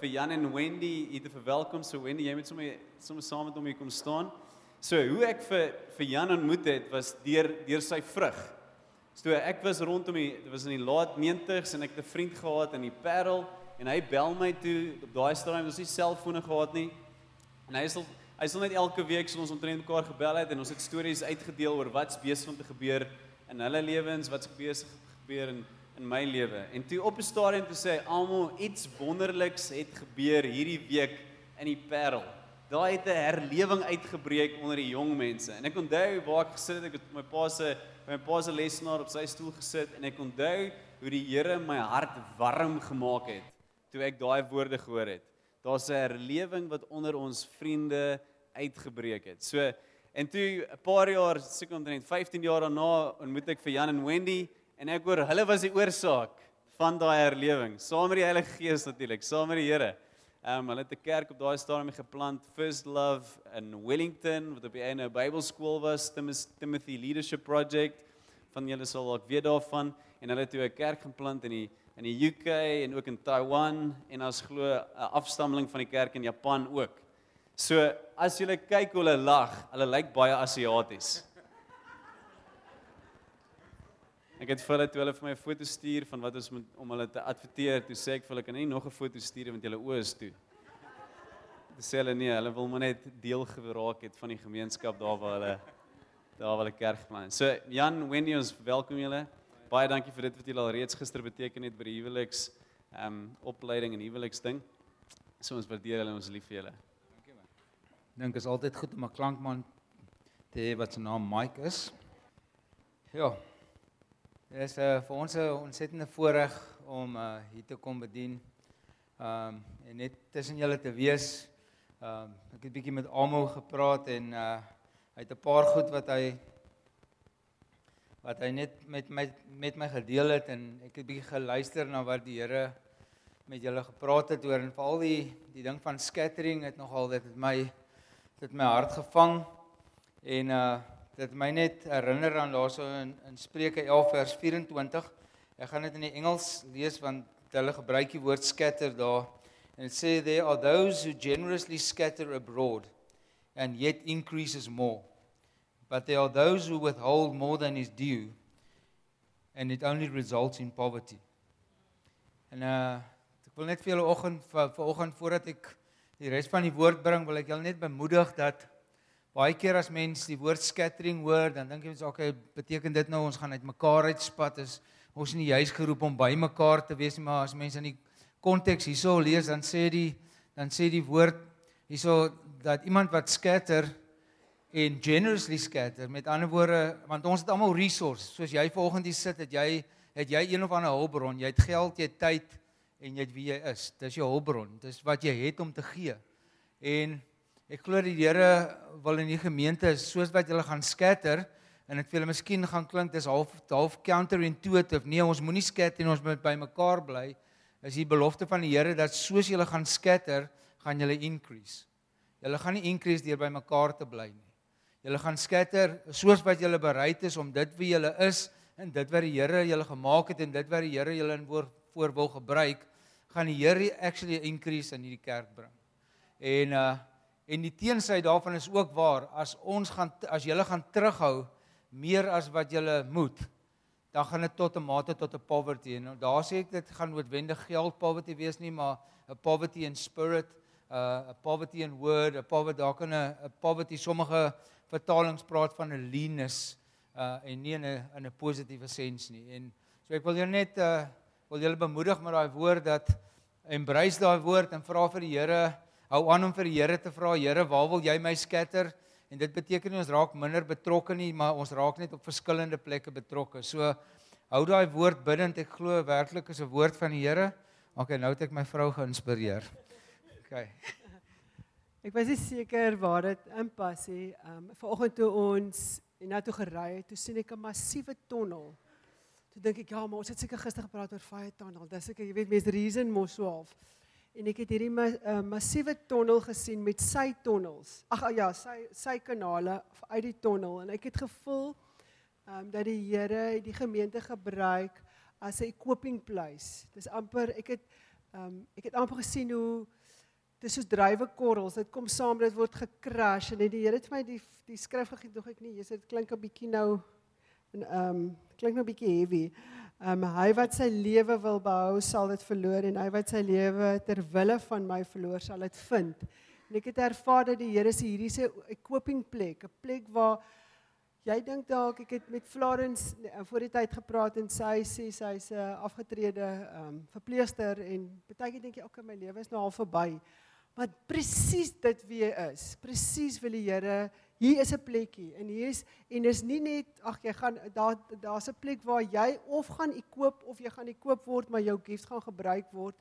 vir Jan en Wendy hier te verwelkom. So Wendy, jy moet sommer sommer saam met hom hier kom staan. So hoe ek vir vir Jan ontmoet het was deur deur sy vrug. So ek was rondom die dit was in die laat 90s en ek het 'n vriend gehad in die Parel en hy bel my toe op daai stadium was nie selfone gehad nie. En hy sal hy sal net elke week so ons omtrent mekaar gebel het en ons het stories uitgedeel oor wat's besig om te gebeur in hulle lewens, wat's besig gebeur in in my lewe. En toe op 'n stadium toe sê hy almal iets wonderliks het gebeur hierdie week in die Parel. Daar het 'n herlewing uitgebreek onder die jong mense. En ek onthou waar ek gesit het, ek het my pa se my pa se lesenaar op sy stoel gesit en ek onthou hoe die Here my hart warm gemaak het toe ek daai woorde gehoor het. Daar's 'n herlewing wat onder ons vriende uitgebreek het. So en toe 'n paar jaar, seker omtrent 15 jaar daarna, ontmoet ek vir Jan en Wendy en ek hoor hulle was die oorsaak van daai herlewing, saam met die Heilige Gees natuurlik, saam met die Here. Ehm um, hulle het 'n kerk op daai stadium geplant, First Love in Wellington, wat op die einde 'n Bybelskool was, Timothy Leadership Project. Van julle sal dalk weet daarvan en hulle het toe 'n kerk geplant in die in die UK en ook in Taiwan en ons glo 'n afstammeling van die kerk in Japan ook. So as jy kyk hoe hulle lag, hulle lyk baie Asiaties. Ek het vir hulle toe hulle vir my 'n foto stuur van wat ons moet om hulle te adverteer, toe sê ek vir hulle kan nie nog 'n foto stuur want julle oë is toe. Dis sê hulle nee, hulle wil maar net deel geraak het van die gemeenskap daar waar hulle daar waar hulle kerk plan. So Jan, Wendy, ons welkom julle. Baie dankie vir dit wat julle al reeds gister beteken het by die huweliks ehm um, opleiding en huweliks ding. So ons waardeer hulle en ons lief vir julle. Dankie man. Dink is altyd goed om 'n klankman te hê wat se naam Mike is. Ja, Dit is uh, vir ons 'n ontsettende voorreg om uh, hier te kom bedien. Ehm um, en net tussen julle te wees. Ehm um, ek het bietjie met Amo gepraat en uh hy het 'n paar goed wat hy wat hy net met my met my gedeel het en ek het bietjie geluister na wat die Here met julle gepraat het oor en veral die die ding van scattering het nogal dit het my dit my hart gevang en uh dit my net herinner aan daarso in in Spreuke 11 vers 24. Ek gaan dit in die Engels lees want hulle gebruik die woord scatter daar and it say there are those who generously scatter abroad and yet increases more. But there are those who withhold more than is due and it only results in poverty. En uh ek wil net vir julle oggend vir oggend voordat ek die res van die woord bring, wil ek julle net bemoedig dat Baie keer as mense die woord scattering hoor, dan dink jy mens okay, beteken dit nou ons gaan uitmekaar uitspat is ons nie juis geroep om by mekaar te wees nie, maar as mense in die konteks hierso lees, dan sê die dan sê die woord hierso dat iemand wat scatter en generously scatter, met ander woorde, want ons het almal resources, soos jy vanoggend hier sit, het jy het jy een of ander hulpbron, jy het geld, jy het tyd en jy het wie jy is. Dis jou hulpbron. Dis wat jy het om te gee. En Ek glo die Here wil in die gemeente soos wat julle gaan skatter en ek vir julle miskien gaan klink dis half half counterintuitive. Nee, ons moenie skat en ons moet by mekaar bly. Is die belofte van die Here dat soos julle gaan skatter, gaan julle increase. Julle gaan nie increase deur by mekaar te bly nie. Julle gaan skatter soos wat julle bereid is om dit wie julle is en dit wat die Here julle gemaak het en dit wat die Here julle in voor, voor wil gebruik, gaan die Here actually increase in hierdie kerk bring. En uh En die teensy daarvan is ook waar as ons gaan as julle gaan terughou meer as wat julle moet, dan gaan dit tot 'n mate tot 'n poverty en daar sê ek dit gaan noodwendig geld poverty wees nie, maar 'n poverty in spirit, 'n uh, poverty in word, 'n poverty daar kan 'n poverty sommige vertalings praat van 'n leanness uh en nie in 'n in 'n positiewe sens nie. En so ek wil julle net uh wil julle bemoedig met daai woord dat embrace daai woord en vra vir die Here hou aan om vir die Here te vra, Here, waar wil jy my skatter? En dit beteken nie ons raak minder betrokke nie, maar ons raak net op verskillende plekke betrokke. So hou daai woord bidend. Ek glo werklik is 'n woord van die Here. Okay, nou het ek my vrou geïnspireer. Okay. Ek was nie seker waar dit inpas nie. Um, vanoggend toe ons na toe gery het, toe sien ek 'n massiewe tonnel. Toe dink ek ja, maar ons het seker gister gepraat oor Fire Tunnel. Dis ek jy weet mense reason mos so half en ek het hierdie ma uh, massiewe tonnel gesien met sy tonnels. Ag ja, sy sy kanale uit die tonnel en ek het gevoel ehm um, dat die Here die gemeente gebruik as 'n equipping place. Dis amper ek het Ehm um, ek het amper gesien hoe dis soos drywekorrels, dit kom saam, dit word gecrash en die Here het my die die skrif gegee, dog ek nie, sê dit klink 'n bietjie nou en ehm um, klink nou 'n bietjie heavy. Um, hy wat sy lewe wil behou, sal dit verloor en hy wat sy lewe ter wille van my verloor, sal dit vind. En ek het ervaar dat die Here sê hierdie se 'n coping plek, 'n plek waar jy dink dalk ek het met Florence uh, voor die tyd gepraat en sy sê sy's 'n afgetrede um, verpleegster en baie keer dink jy okay my lewe is nou al verby. Maar presies dit wie hy is. Presies wil die Here hier is 'n plekkie en hier is en is nie net ag jy gaan daar daar's 'n plek waar jy of gaan u koop of jy gaan u koop word maar jou gifts gaan gebruik word.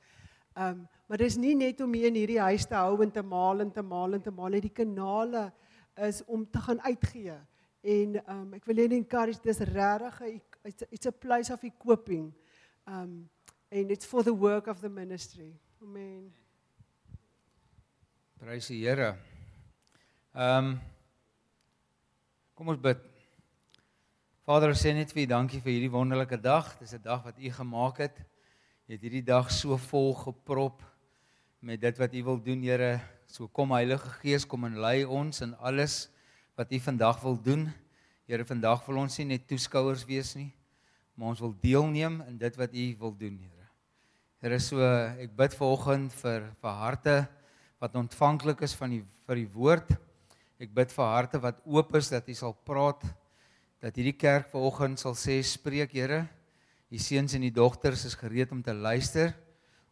Ehm um, maar dis nie net om hier in hierdie huis te hou en te maal en te maal en te maal nie. Die kanale is om te gaan uitgee. En ehm um, ek wil net encourage dis regtig it's, it's a place of equipping. Ehm um, and it's for the work of the ministry. Amen. Prys die Here. Ehm um, Kom ons bid. Vader, sê net vir U dankie vir hierdie wonderlike dag. Dis 'n dag wat U gemaak het. Jy het hierdie dag so vol geprop met dit wat U wil doen, Here. So kom Heilige Gees, kom en lei ons in alles wat U vandag wil doen. Here, vandag wil ons nie net toeskouers wees nie, maar ons wil deelneem in dit wat U wil doen, Here. Here, so ek bid vanoggend vir vir harte wat ontvanklik is van die vir die woord. Ek bid vir harte wat oop is dat U sal praat dat hierdie kerk vanoggend sal sê spreek Here. U seuns en u dogters is gereed om te luister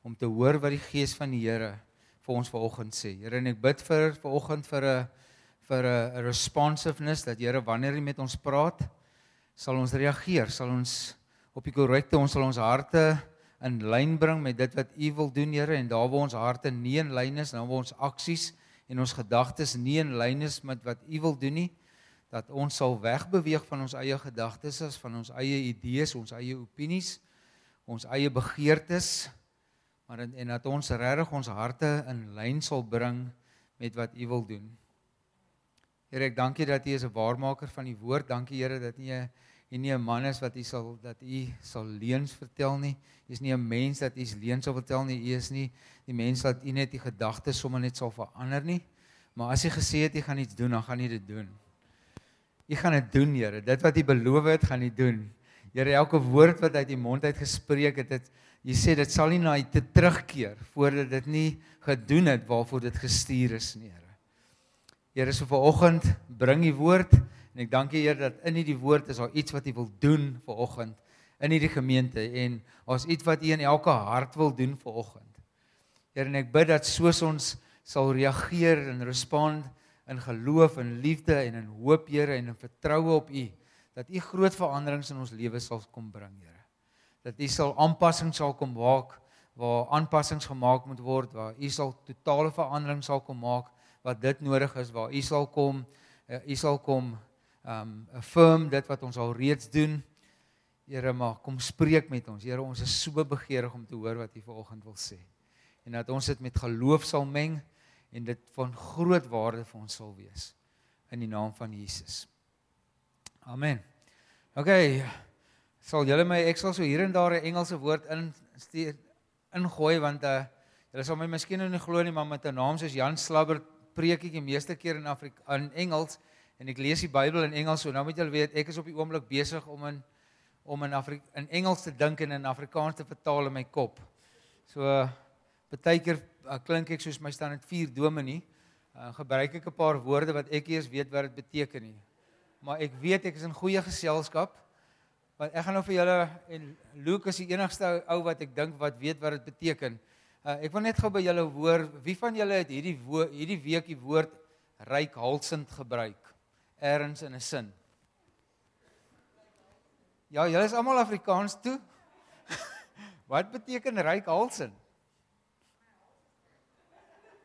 om te hoor wat die gees van die Here vir ons vanoggend sê. Here en ek bid vir vanoggend vir 'n vir 'n responsiveness dat Here wanneer U met ons praat sal ons reageer, sal ons op die korrekte ons sal ons harte in lyn bring met dit wat U wil doen Here en daar waar ons harte nie in lyn is, dan waar ons aksies en ons gedagtes nie in lyn is met wat U wil doen nie, dat ons sal wegbeweeg van ons eie gedagtes, van ons eie idees, ons eie opinies, ons eie begeertes, maar en, en dat ons regtig ons harte in lyn sal bring met wat U wil doen. Here, ek dankie dat U is 'n waarmaker van die woord. Dankie Here dat U en nie 'n man is wat u sal dat u sal leuns vertel nie. U is nie 'n mens dat u leuns sal vertel nie. U is nie die mens wat u net die gedagtes sommer net sal verander nie. Maar as u gesê het u gaan iets doen, dan gaan u dit doen. U gaan dit doen, Here. Dit wat u beloof het, gaan u doen. Here, elke woord wat uit u mond uit gespreek het, dit u sê dit sal nie na u te terugkeer voordat dit nie gedoen het waarvoor dit gestuur is nie, Here. Here, so vanoggend bring u woord En ek dank U Heer dat in hierdie woord is daar iets wat U wil doen vir oggend in hierdie gemeente en ons iets wat U in elke hart wil doen vir oggend. Here en ek bid dat soos ons sal reageer en respond in geloof en liefde en in hoop Here en in vertroue op U dat U groot veranderings in ons lewe sal kom bring Here. Dat U sal aanpassings sal kom maak waar aanpassings gemaak moet word waar U sal totale verandering sal kom maak wat dit nodig is waar U sal kom uh, U sal kom um affirm dit wat ons al reeds doen. Here, maar kom spreek met ons. Here, ons is so begeerig om te hoor wat U vanoggend wil sê. En dat ons dit met geloof sal meng en dit van groot waarde vir ons sal wees in die naam van Jesus. Amen. OK. Sal julle my ek sal so hier en daar 'n Engelse woord in stuur ingooi want uh julle sal my miskien nou nie glo nie, maar met 'n naam soos Jan Slabber preek ek die meeste keer in Afrika in Engels en ek lees die Bybel in Engels so nou moet julle weet ek is op die oomblik besig om in om in Afri in Engels te dink en in Afrikaans te vertaal in my kop. So baie keer uh, klink ek soos my vier dome nie. Uh, gebruik ek 'n paar woorde wat ek eers weet wat dit beteken nie. Maar ek weet ek is in goeie geselskap. Want ek gaan nou vir julle en Luke is die enigste ou wat ek dink wat weet wat dit beteken. Uh, ek wil net gou by julle hoor, wie van julle het hierdie hierdie week die woord ryk halsend gebruik? Ergens in 'n sin. Ja, julle is almal Afrikaans toe. Wat beteken ryk halsin?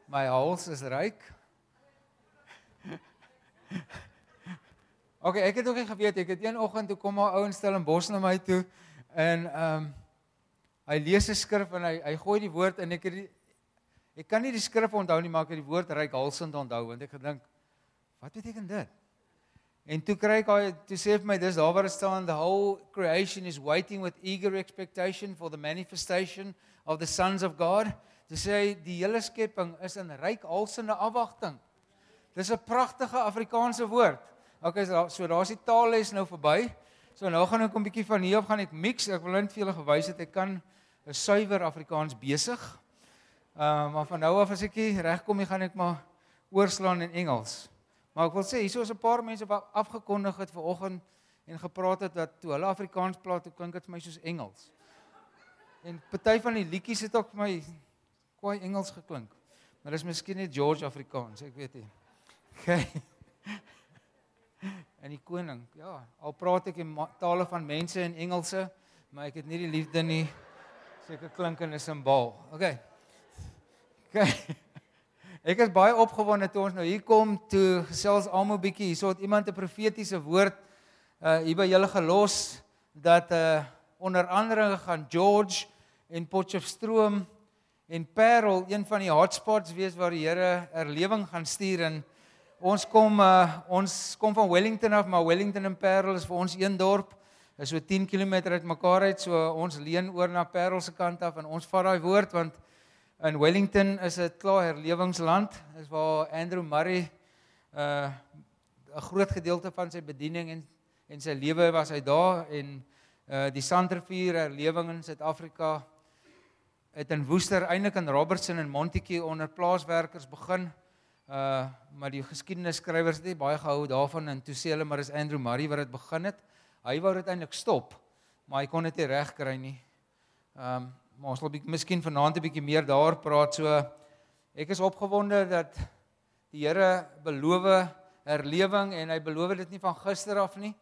My hals is ryk. OK, ek het ook nie geweet ek het een oggend toe kom 'n ou in Stellenbosch na my toe en ehm um, hy lees 'n skrif en hy hy gooi die woord in ek het die, ek kan nie die skrif onthou nie maar ek het die woord ryk halsend onthou want ek gedink wat beteken dit? En toe kry ek hy toe sê vir my dis daar waar dit staan the whole creation is waiting with eager expectation for the manifestation of the sons of God. Toe sê hy die hele skepping is in ryk halsende afwagting. Dis 'n pragtige Afrikaanse woord. Okay, so, daar's die taalles nou verby. So nou gaan ek 'n bietjie van hier af gaan ek mix. Ek wil net vir julle gewys het ek kan 'n suiwer Afrikaans besig. Ehm uh, maar van nou af as ek regkom, ek gaan ek maar oorslaan in Engels. Maar ek wil sê hier is 'n paar mense wat afgekondig het ver oggend en gepraat het dat toe hulle Afrikaans praat, hoe klink dit vir my soos Engels. En party van die liedjies het ook vir my kwai Engels geklink. Maar dis miskien net George Afrikaans, ek weet nie. Okay. En die koning, ja, al praat ek in tale van mense in Engelse, maar ek het nie die liefde nie. Seker klink in 'n simbool. Okay. Okay. Ek is baie opgewonde toe ons nou hier kom toe gesels almal bietjie. Hierso het iemand 'n profetiese woord uh hier by julle gelos dat uh onder andere gaan George en Potchefstroom en Parel een van die hotspots wees waar die Here erlewing gaan stuur en ons kom uh ons kom van Wellington af maar Wellington en Parel is vir ons een dorp is so 10 km uit mekaar uit so ons leen oor na Parel se kant af en ons vat daai woord want in Wellington is dit klaar herlewingsland is waar Andrew Murray uh 'n groot gedeelte van sy bediening en en sy lewe was hy daar en uh die Sandrivier herlewing in Suid-Afrika het in Woester eintlik in Robertson en Montetjie onder plaaswerkers begin. Uh maar die geskiedenisskrywers het nie baie gehou daarvan en toe sê hulle maar dis Andrew Murray wat dit begin het. Hy wou dit eintlik stop, maar hy kon dit nie regkry nie. Ehm um, maar ons sal bietjie miskien vanaand 'n bietjie meer daar praat. So ek is opgewonde dat die Here beloof herlewing en hy beloof dit nie van gister af nie.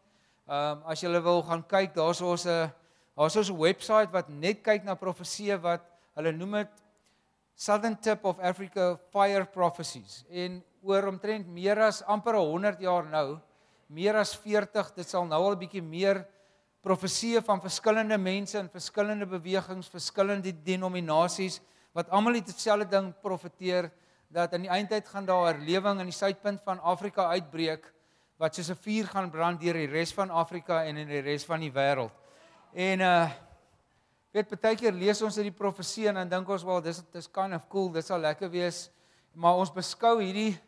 Ehm um, as jy wil gaan kyk, daar's ons 'n daar's ons 'n webwerf wat net kyk na profeseë wat hulle noem dit Southern Tip of Africa Fire Prophecies en oor omtrent meer as amper 100 jaar nou, meer as 40, dit sal nou al 'n bietjie meer profeseë van verskillende mense in verskillende bewegings, verskillende denominasies wat almal dieselfde ding profeteer dat aan die eindtyd gaan daar 'n herlewing in die suidpunt van Afrika uitbreek wat soos 'n vuur gaan brand deur die res van Afrika en in die res van die wêreld. En uh weet baie keer lees ons uit die profesie en dan dink ons wel dis dis kind of cool, dit sal lekker wees. Maar ons beskou hierdie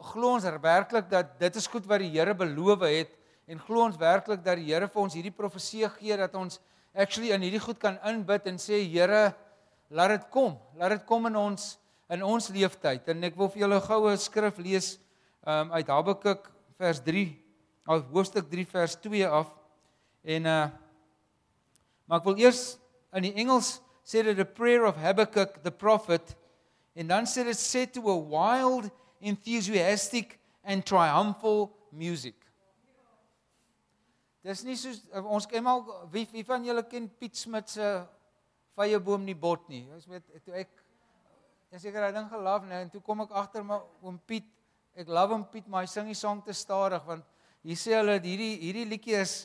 glo ons werklik dat dit is goed wat die Here beloof het en glo ons werklik dat die Here vir ons hierdie profesie gee dat ons actually in hierdie goed kan inbid en sê Here, laat dit kom. Laat dit kom in ons in ons leeftyd. En ek wil vir julle goue skrif lees um, uit Habakuk vers 3 of hoofstuk 3 vers 2 af. En uh maar ek wil eers in die Engels sê dit the prayer of Habakkuk the prophet en dan sê dit set to a wild enthusiastic and triumphal music. Dis nie soos ons ken al wie wie van julle ken Piet Smit se vyeboom nie bot nie. Ons weet toe ek en seker hy ding gelaf nou en toe kom ek agter maar oom Piet ek love hom Piet maar hy sing die sang te stadig want hier sê hulle hierdie hierdie liedjie is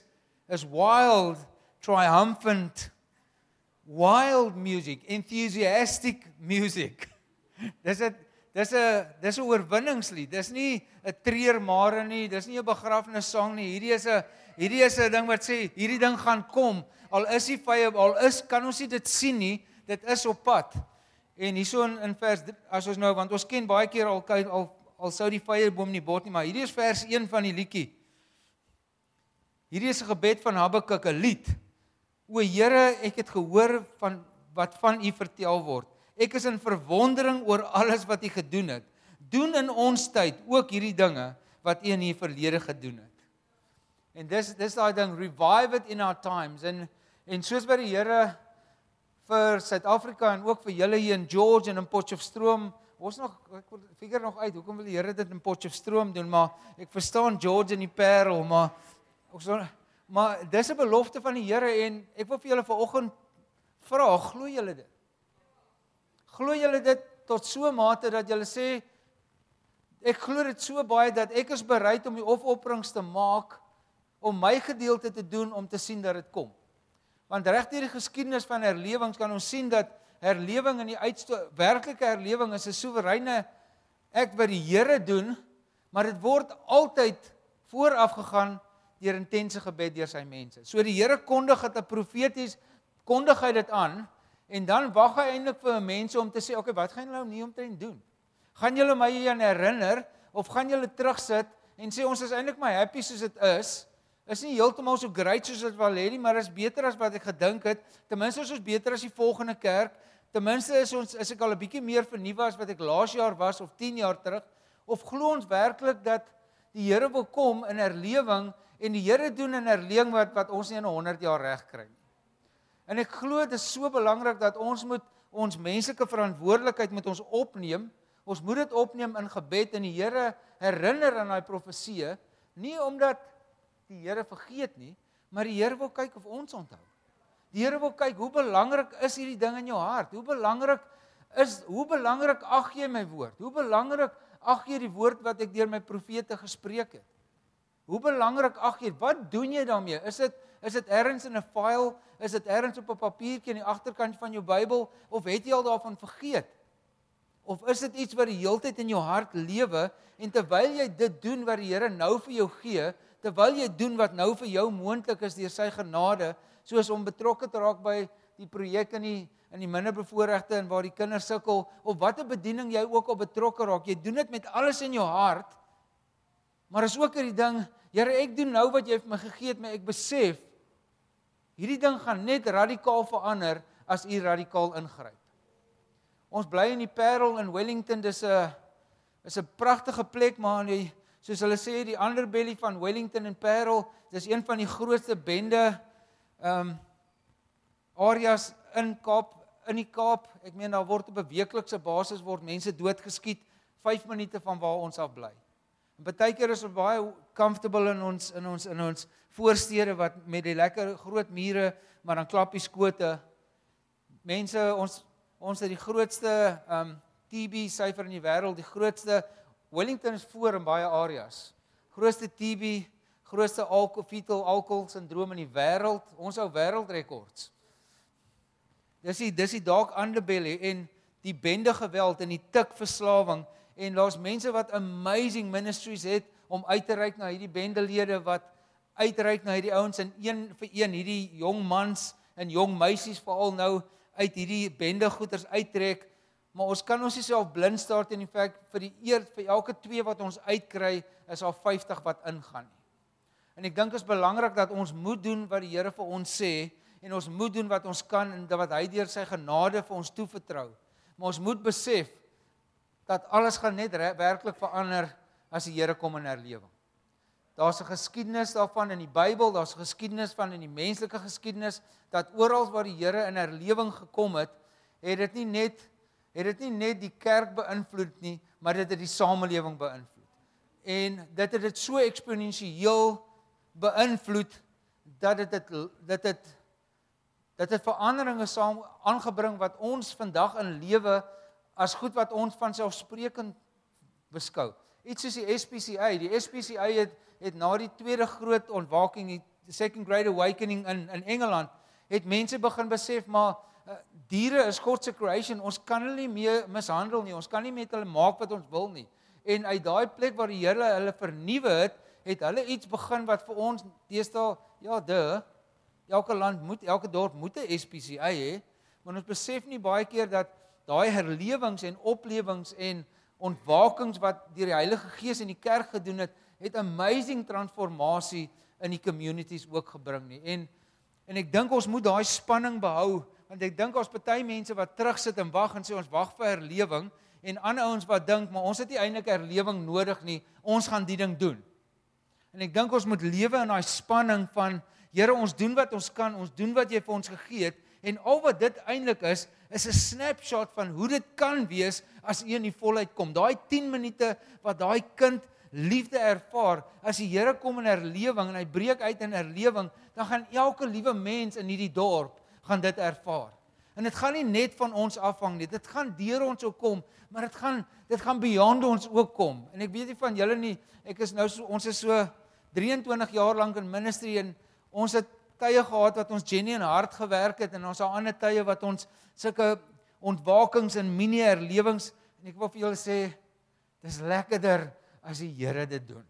is wild triumphant wild music enthusiastic music. Dis dit dis 'n dis 'n oorwinningslied. Dis nie 'n treurmare nie dis nie 'n begrafnissang nie. Hierdie is 'n hierdie is 'n ding wat sê hierdie ding gaan kom al is die vye al is kan ons dit sien nie dit is op pad En hierso in, in vers as ons nou want ons ken baie keer al al al sou die vyeboom nie bot nie, maar hierdie is vers 1 van die liedjie. Hierdie is 'n gebed van Habakuk, 'n lied. O Here, ek het gehoor van wat van U vertel word. Ek is in verwondering oor alles wat U gedoen het. Doen in ons tyd ook hierdie dinge wat U in U verlede gedoen het. En dis dis daai ding revive it in our times en en soos by die Here vir Suid-Afrika en ook vir julle hier in George en in Potchefstroom. Ons nog ek figure nog uit hoekom wil die Here dit in Potchefstroom doen, maar ek verstaan George en die Parel, maar ons maar dis 'n belofte van die Here en ek wil vir julle vanoggend vra, glo julle dit? Glo julle dit tot so 'n mate dat julle sê ek glo dit so baie dat ek is bereid om die offerings te maak om my gedeelte te doen om te sien dat dit kom. Want reg deur die geskiedenis van herlewings kan ons sien dat herlewing in die uitstoot werklike herlewing is 'n soewereine ek wat die Here doen, maar dit word altyd vooraf gegaan deur intense gebed deur sy mense. So die Here kondig dit 'n profeties kondig hy dit aan En dan wag hy eintlik vir mense om te sê, "Oké, okay, wat gaan julle nou nie omtrent doen? Gaan julle my hieraan herinner of gaan julle terugsit en sê ons is eintlik maar happy soos dit is?" Is nie heeltemal so great soos dit wel lê nie, maar is beter as wat ek gedink het. Ten minste is ons beter as die volgende kerk. Ten minste is ons is ek al 'n bietjie meer vernuwe as wat ek laas jaar was of 10 jaar terug. Of glo ons werklik dat die Here wil kom in herlewing en die Here doen in herlewing wat wat ons nie in 100 jaar reg kry nie. En ek glo dit is so belangrik dat ons moet ons menslike verantwoordelikheid met ons opneem. Ons moet dit opneem in gebed en die Here herinner aan daai profeseë, nie omdat die Here vergeet nie, maar die Here wil kyk of ons onthou. Die Here wil kyk hoe belangrik is hierdie ding in jou hart? Hoe belangrik is hoe belangrik ag jy my woord? Hoe belangrik ag jy die woord wat ek deur my profete gespreek het? Hoe belangrik ag jy? Wat doen jy daarmee? Is dit is dit ergens in 'n file? Is dit ergens op 'n papiertjie aan die agterkant van jou Bybel of het jy al daarvan vergeet? Of is dit iets wat die heeltyd in jou hart lewe en terwyl jy dit doen wat die Here nou vir jou gee, terwyl jy doen wat nou vir jou moontlik is deur sy genade, soos om betrokke te raak by die projek in die in die minderbevoorregte en waar die kinders sukkel of watter bediening jy ook op betrokke raak, jy doen dit met alles in jou hart. Maar is ook hierdie ding, Here, ek doen nou wat jy vir my gegee het, maar ek besef hierdie ding gaan net radikaal verander as u radikaal ingryp. Ons bly in die Parel in Wellington, dis 'n is 'n pragtige plek, maar die, soos hulle sê die underbelly van Wellington en Parel, dis een van die grootste bende ehm um, areas in Kaap in die Kaap. Ek meen daar word op 'n weeklikse basis word mense doodgeskiet 5 minute van waar ons af bly. En baie keer is ons baie comfortable in ons in ons in ons voorstede wat met die lekker groot mure, maar dan klappies skote. Mense, ons ons het die grootste um TB syfer in die wêreld, die grootste Wellington is voor in baie areas. Grootste TB, grootste alkohol fetal alkohol sindroom in die wêreld. Ons hou wêreldrekords. Dis die dis die dalk underbelly en die bende geweld en die tik verslawing en daar's mense wat amazing ministries het om uit te reik na hierdie bendelede wat uitreik na hierdie ouens en een vir een hierdie jong mans en jong meisies veral nou uit hierdie bendegoeters uittrek maar ons kan ons self blind staar teen die feit vir die eer vir elke twee wat ons uitkry is al 50 wat ingaan nie. En ek dink is belangrik dat ons moet doen wat die Here vir ons sê en ons moet doen wat ons kan en wat hy deur sy genade vir ons toevertrou. Maar ons moet besef dat alles gaan net werklik verander as die Here kom in herlewing. Daar's 'n geskiedenis daarvan in die Bybel, daar's 'n geskiedenis van in die menslike geskiedenis dat oral waar die Here in herlewing gekom het, het dit nie net het dit nie net die kerk beïnvloed nie, maar dit het die samelewing beïnvloed. En dit het dit so eksponensieel beïnvloed dat dit dit dit het dit het veranderinge saam aangebring wat ons vandag in lewe as goed wat ons van selfsprekend beskou. Iets soos die SPCA, die SPCA het het na die tweede groot ontwaking, die Second Great Awakening in in Engeland, het mense begin besef maar diere is God se creation. Ons kan hulle nie meer mishandel nie. Ons kan nie met hulle maak wat ons wil nie. En uit daai plek waar die Here hulle vernuwe het, het hulle iets begin wat vir ons deesdae ja, de elke land moet elke dorp moet 'n SPCA hê, maar ons besef nie baie keer dat daai herlewings en oplewings en ontwakings wat deur die Heilige Gees in die kerk gedoen het, het amazing transformasie in die communities ook gebring nie. En en ek dink ons moet daai spanning behou want ek dink ons party mense wat terugsit en wag en sê ons wag vir herlewing en ander ouens wat dink maar ons het nie eintlik herlewing nodig nie, ons gaan die ding doen. En ek dink ons moet lewe in daai spanning van Here, ons doen wat ons kan, ons doen wat jy vir ons gegee het en al wat dit eintlik is is 'n snapshot van hoe dit kan wees as u in die volheid kom. Daai 10 minute wat daai kind liefde ervaar, as die Here kom in herlewing en hy breek uit in herlewing, dan gaan elke liewe mens in hierdie dorp gaan dit ervaar. En dit gaan nie net van ons afhang nie. Dit gaan deur ons ook kom, maar dit gaan dit gaan beyond ons ook kom. En ek weet nie van julle nie, ek is nou so ons is so 23 jaar lank in ministry en ons het tye gehad wat ons Jenny in hart gewerk het en ons het ander tye wat ons sulke ontwakings en mini herlewings en ek wil vir julle sê dis lekkerder as die Here dit doen.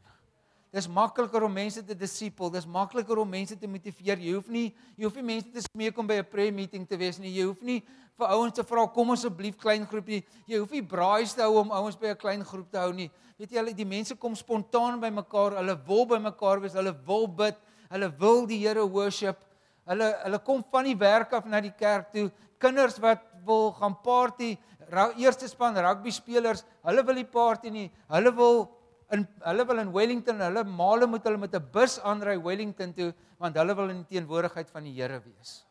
Dis makliker om mense te disipel, dis makliker om mense te motiveer. Jy hoef nie jy hoef nie mense te smeek om by 'n prayer meeting te wees nie. Jy hoef nie vir ouens te vra kom asseblief klein groepie. Jy hoef nie braais te hou om ouens by 'n klein groep te hou nie. Weet jy, die mense kom spontaan by mekaar. Hulle wil by mekaar wees. Hulle wil bid. Hulle wil die Here worship. Hulle hulle kom van die werk af na die kerk toe. Kinders wat wil gaan party, eerste span rugby spelers, hulle wil nie party nie. Hulle wil in hulle wil in Wellington, hulle male moet hulle met 'n bus aanry Wellington toe want hulle wil in die teenwoordigheid van die Here wees.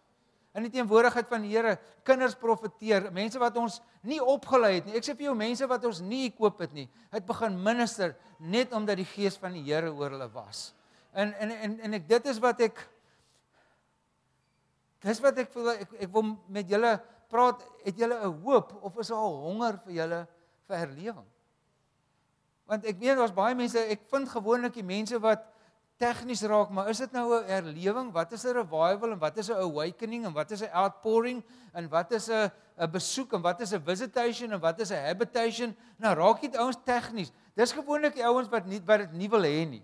In die teenwoordigheid van die Here, kinders profeteer, mense wat ons nie opgelei het nie. Ek sê vir jou mense wat ons nie ekoop het nie, het begin minister net omdat die gees van die Here oor hulle was. En en en en ek dit is wat ek Dis wat ek voel ek ek wil met julle praat, het julle 'n hoop of is daar 'n honger vir julle vir herlewing? Want ek weet daar's baie mense, ek vind gewoonlik die mense wat tegnies raak, maar is dit nou 'n herlewing? Wat is 'n revival en wat is 'n awakening en wat is 'n outpouring en wat is 'n 'n besoek en wat is 'n visitation en wat is 'n habitation? Nou raak dit ouens tegnies. Dis gewoonlik die ouens wat nie wat dit nie wil hê nie.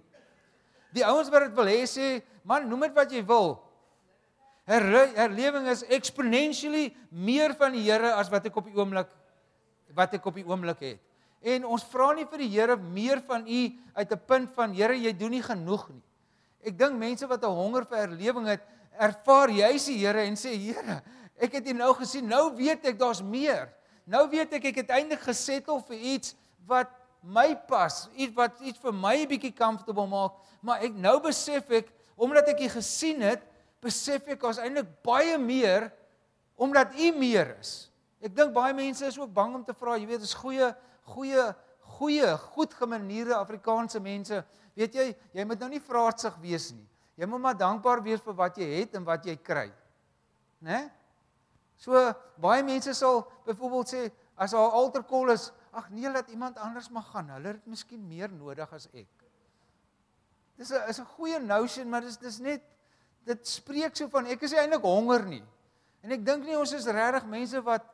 Die ouens wat dit wil hê sê, man, noem dit wat jy wil. Her, herlewing is exponentially meer van die Here as wat ek op die oomblik wat ek op die oomblik het. En ons vra nie vir die Here meer van u uit 'n punt van Here, jy doen nie genoeg nie. Ek dink mense wat 'n honger vir herlewing het, ervaar juis die Here en sê Here, ek het U nou gesien, nou weet ek daar's meer. Nou weet ek ek het eintlik gesettel vir iets wat my pas, iets wat iets vir my 'n bietjie comfortable maak, maar ek nou besef ek omdat ek U gesien het, besef ek daar's eintlik baie meer omdat U meer is. Ek dink baie mense is ook bang om te vra, jy weet, dis goeie goeie goeie goed gemanierde Afrikaanse mense. Weet jy, jy moet nou nie vraatsig wees nie. Jy moet maar dankbaar wees vir wat jy het en wat jy kry. Né? So baie mense sal byvoorbeeld sê as haar alter call is, ag nee, laat iemand anders mag gaan. Hulle het miskien meer nodig as ek. Dis 'n is 'n goeie notion, maar dis dis net dit spreek so van ek is eintlik honger nie. En ek dink nie ons is regtig mense wat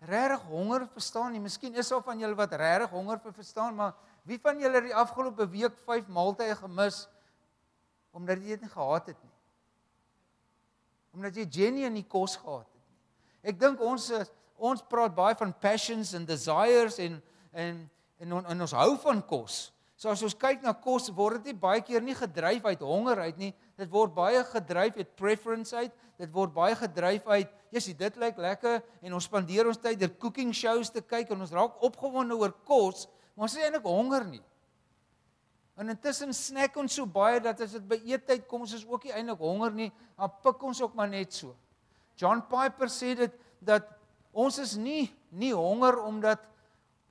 regtig honger verstaan nie. Miskien is daar van julle wat regtig honger vir verstaan, maar wie van julle het die afgelope week 5 maaltye gemis omdat jy dit nie gehad het nie? Omdat jy genuine nie kos gehad het nie. Ek dink ons ons praat baie van passions and desires en en en, on, en ons hou van kos. So as ons kyk na kos, word dit baie keer nie gedryf uit honger uit nie. Dit word baie gedryf uit preference uit. Dit word baie gedryf uit Jessie, dit lyk lekker en ons spandeer ons tyd deur cooking shows te kyk en ons raak opgewonde oor kos, maar ons is eintlik honger nie. En intussen snack ons so baie dat as dit by eettyd kom, ons is ook nie eintlik honger nie, dan pik ons ook maar net so. John Piper sê dit dat ons is nie nie honger omdat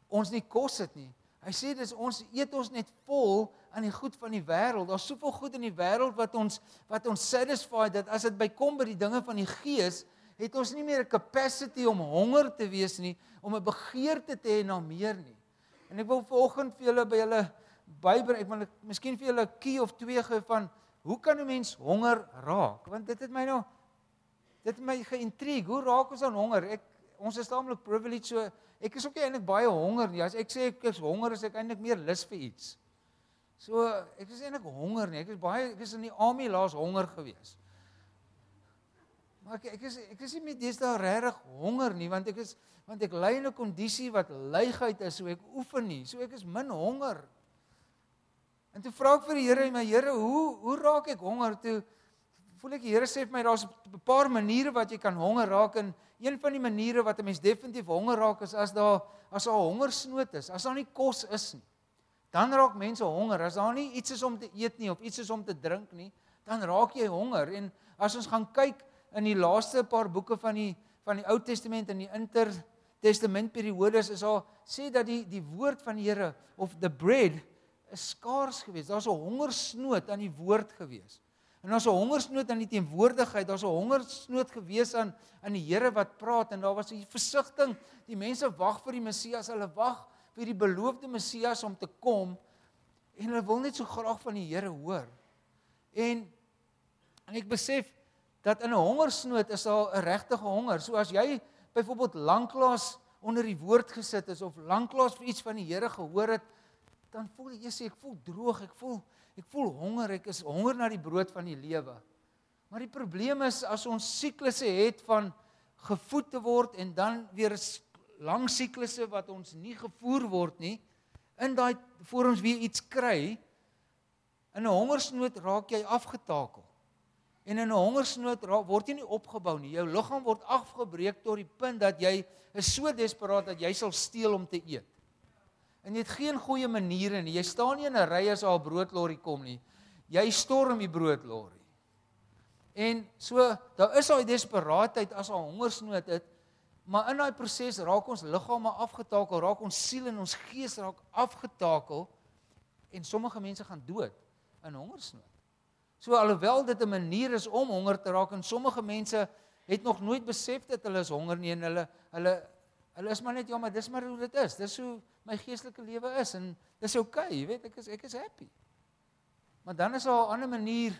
ons nie kos het nie. Hy sê dis ons eet ons net vol aan die goed van die wêreld. Daar's soveel goed in die wêreld wat ons wat ons satisfy dat as dit by kom by die dinge van die gees, het ons nie meer 'n capacity om honger te wees nie, om 'n begeerte te hê na meer nie. En ek wil vanoggend vir julle by julle Bybel, ek wil miskien vir julle 'n key of twee gee van hoe kan 'n mens honger raak? Want dit het my nou dit het my geïntrigue. Hoe raak ons aan honger? Ek ons is taamlik privileged so ek is ook eintlik baie honger nie. As ek sê ek is honger, is ek eintlik meer lus vir iets. So ek is eintlik honger nie. Ek is baie ek is in die army laas honger geweest. Maar ek ek is ek is nie meer deesdae regtig honger nie want ek is want ek ly in 'n kondisie wat luiheid is, so ek oefen nie. So ek is min honger. En toe vra ek vir die Here, my Here, hoe hoe raak ek honger? Toe voel ek die Here sê vir my daar's 'n paar maniere wat jy kan honger raak en een van die maniere wat 'n mens definitief honger raak is as daar as daar hongersnood is, as daar nie kos is nie. Dan raak mense honger. As daar nie iets is om te eet nie of iets is om te drink nie, dan raak jy honger. En as ons gaan kyk in die laaste paar boeke van die van die Ou Testament en die Intertestament periodes is al sê dat die die woord van die Here of the bread is skaars geweest. Daar's 'n hongersnood aan die woord geweest. En daar's 'n hongersnood aan die teenwoordigheid. Daar's 'n hongersnood geweest aan aan die Here wat praat en daar was 'n versigtiging. Die mense wag vir die Messias. Hulle wag vir die beloofde Messias om te kom en hulle wil net so graag van die Here hoor. En en ek besef dat in 'n hongersnood is daar 'n regte honger. So as jy byvoorbeeld lanklaas onder die woord gesit is of lanklaas vir iets van die Here gehoor het, dan voel jy sê ek voel droog, ek voel ek voel honger, ek is honger na die brood van die lewe. Maar die probleem is as ons siklusse het van gevoed te word en dan weer lang siklusse wat ons nie gevoer word nie, in daai voor ons weer iets kry, in 'n hongersnood raak jy afgetakel. En in 'n hongersnood word jy nie opgebou nie. Jou liggaam word afgebreek tot die punt dat jy is so desperaat dat jy sal steel om te eet. En jy het geen goeie maniere nie. Jy staan nie in 'n ry as al broodlorry kom nie. Jy storm die broodlorry. En so daar is daai desperaatheid as 'n hongersnood het, maar in daai proses raak ons liggame afgetakel, raak ons siel en ons gees raak afgetakel en sommige mense gaan dood in hongersnood. So alhoewel dit 'n manier is om honger te raak en sommige mense het nog nooit besef dat hulle is honger nie en hulle hulle hulle is maar net ja maar dis maar hoe dit is. Dis hoe my geestelike lewe is en dis oukei, okay, jy weet ek is ek is happy. Maar dan is daar 'n ander manier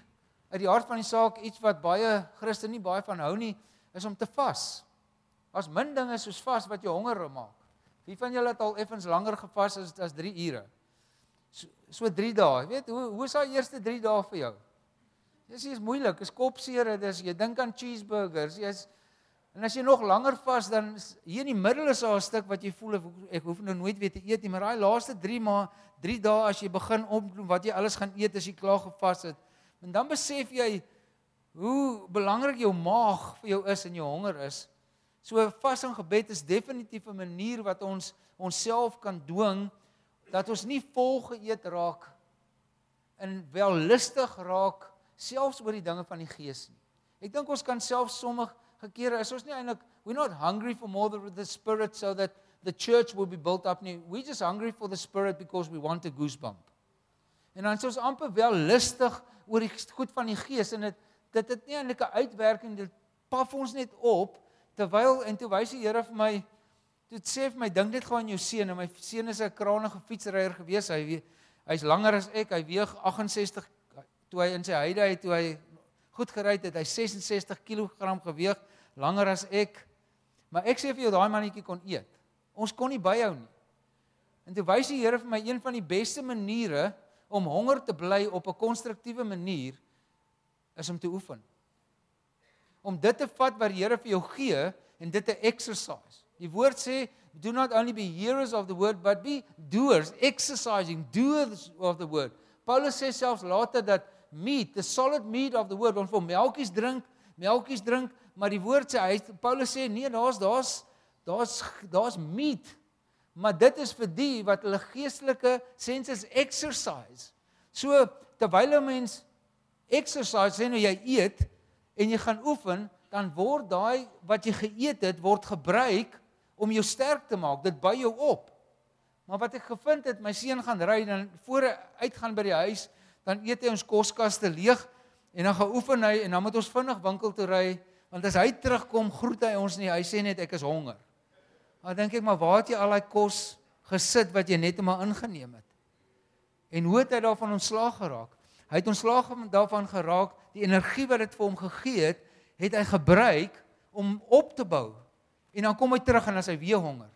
uit die hart van die saak iets wat baie Christene nie baie van hou nie, is om te vas. As min dinge soos vas wat jou honger maak. Wie van julle het al effens langer gevas as as 3 ure? So, so 3 dae. Jy weet hoe hoe is daai eerste 3 dae vir jou? Dis is moeilik, is kopseer, dit is jy dink aan cheeseburgers, jy's en as jy nog langer vas dan hier in die middel is daar 'n stuk wat jy voel ek hoef nou nooit weer te eet nie, maar daai laaste 3 maar 3 dae as jy begin opdoen wat jy alles gaan eet as jy klaar gevas het, en dan besef jy hoe belangrik jou maag vir jou is en jou honger is. So vas en gebed is definitief 'n manier wat ons onsself kan dwing dat ons nie vol geëet raak en wel lustig raak selfs oor die dinge van die gees nie. Ek dink ons kan self sommige kere is ons nie eintlik we're not hungry for more of the spirit so that the church will be built up nie. We just hungry for the spirit because we want a goosebump. En dan is ons amper wel lustig oor die goed van die gees en dit dit het nie eintlik 'n uitwerking dit paf ons net op terwyl en toe wys die Here vir my toe sê vir my dink net gou aan jou seun en my seun is 'n krangige fietsryer gewees hy hy's langer as ek hy weeg 68 toe hy in sy huide het toe hy goed gery het, hy 66 kg geweg, langer as ek. Maar ek sê vir jou daai mannetjie kon eet. Ons kon nie byhou nie. En toe wys die Here vir my een van die beste maniere om honger te bly op 'n konstruktiewe manier is om te oefen. Om dit te vat wat die Here vir jou gee en dit te exercise. Die woord sê do not only be hearers of the word but be doers, exercising, doers of the word. Paulus sê selfs later dat meat, the solid meat of the word, ons vir melkies drink, melkies drink, maar die woord sê hy Paulus sê nee, daar's daar's daar's daar's meat. Maar dit is vir die wat hulle geestelike senses exercise. So terwyl 'n mens exercise sê nou jy eet en jy gaan oefen, dan word daai wat jy geëet het word gebruik om jou sterk te maak. Dit by jou op. Maar wat ek gevind het, my seun gaan ry dan voor hy uitgaan by die huis, dan eet hy ons koskaste leeg en dan gaan oefen hy en dan moet ons vinnig winkel toe ry want as hy terugkom groet hy ons nie hy sê net ek is honger. Maar dink ek maar waar het jy al daai kos gesit wat jy net maar ingeneem het? En hoe het hy daarvan ontslaag geraak? Hy het ontslaag daarvan geraak die energie wat dit vir hom gegee het, het hy gebruik om op te bou. En dan kom hy terug en as hy weer honger.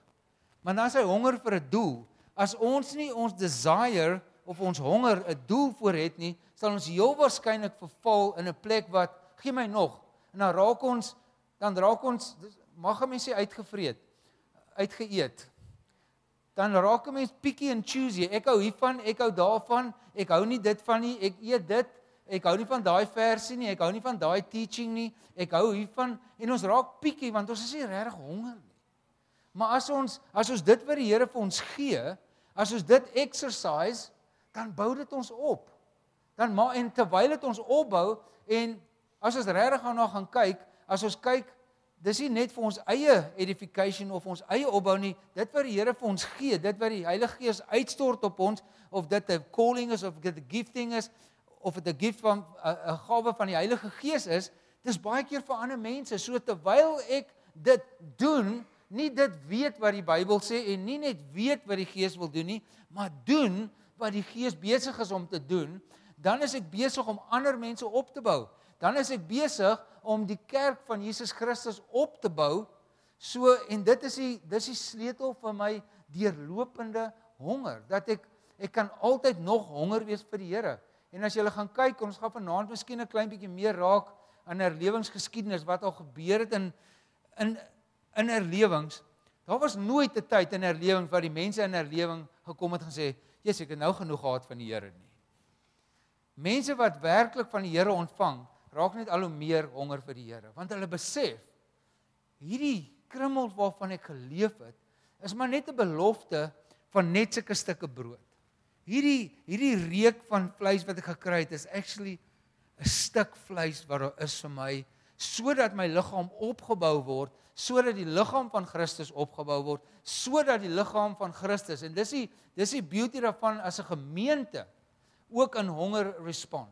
Maar dan is hy honger vir 'n doel. As ons nie ons desire of ons honger 'n doel voor het nie, sal ons heel waarskynlik verval in 'n plek wat gee my nog en dan raak ons dan raak ons mag 'n mens sê uitgevreet, uitgeëet. Dan raak 'n mens picky and choosy. Ek hou hiervan, ek hou daarvan, ek hou nie dit van nie, ek eet dit. Ek hou nie van daai versie nie, ek hou nie van daai teaching nie. Ek hou hiervan en ons raak picky want ons is nie regtig honger nie. Maar as ons as ons dit wat die Here vir ons gee, as ons dit exercise, dan bou dit ons op. Dan maar en terwyl dit ons opbou en as ons regtig gaan na gaan kyk, as ons kyk, dis nie net vir ons eie edification of ons eie opbou nie, dit wat die Here vir ons gee, dit wat die Heilige Gees uitstort op ons of dit 'n calling is of dit 'n gifting is of dit 'n gift van 'n gawe van die Heilige Gees is, dis baie keer vir ander mense. So terwyl ek dit doen, nie dit weet wat die Bybel sê en nie net weet wat die Gees wil doen nie, maar doen wat die Gees besig is om te doen, dan is ek besig om ander mense op te bou. Dan is ek besig om die kerk van Jesus Christus op te bou. So en dit is die dis die sleutel vir my deurlopende honger dat ek Ek kan altyd nog honger wees vir die Here. En as jy gaan kyk, ons gaan vanaand miskien 'n klein bietjie meer raak aan herlewingsgeskiedenis wat al gebeur het in in in herlewings. Daar was nooit 'n tyd in herlewing waar die mense in herlewing gekom het en gesê, "Jesus, ek het nou genoeg gehad van die Here nie." Mense wat werklik van die Here ontvang, raak net al hoe meer honger vir die Here, want hulle besef hierdie krummels waarvan ek geleef het, is maar net 'n belofte van net sulke stukke brood. Hierdie hierdie reuk van vleis wat ek gekry het is actually 'n stuk vleis wat daar is vir my sodat my liggaam opgebou word, sodat die liggaam van Christus opgebou word, sodat die liggaam van Christus en dis die dis die beauty daarvan as 'n gemeente ook in honger respond.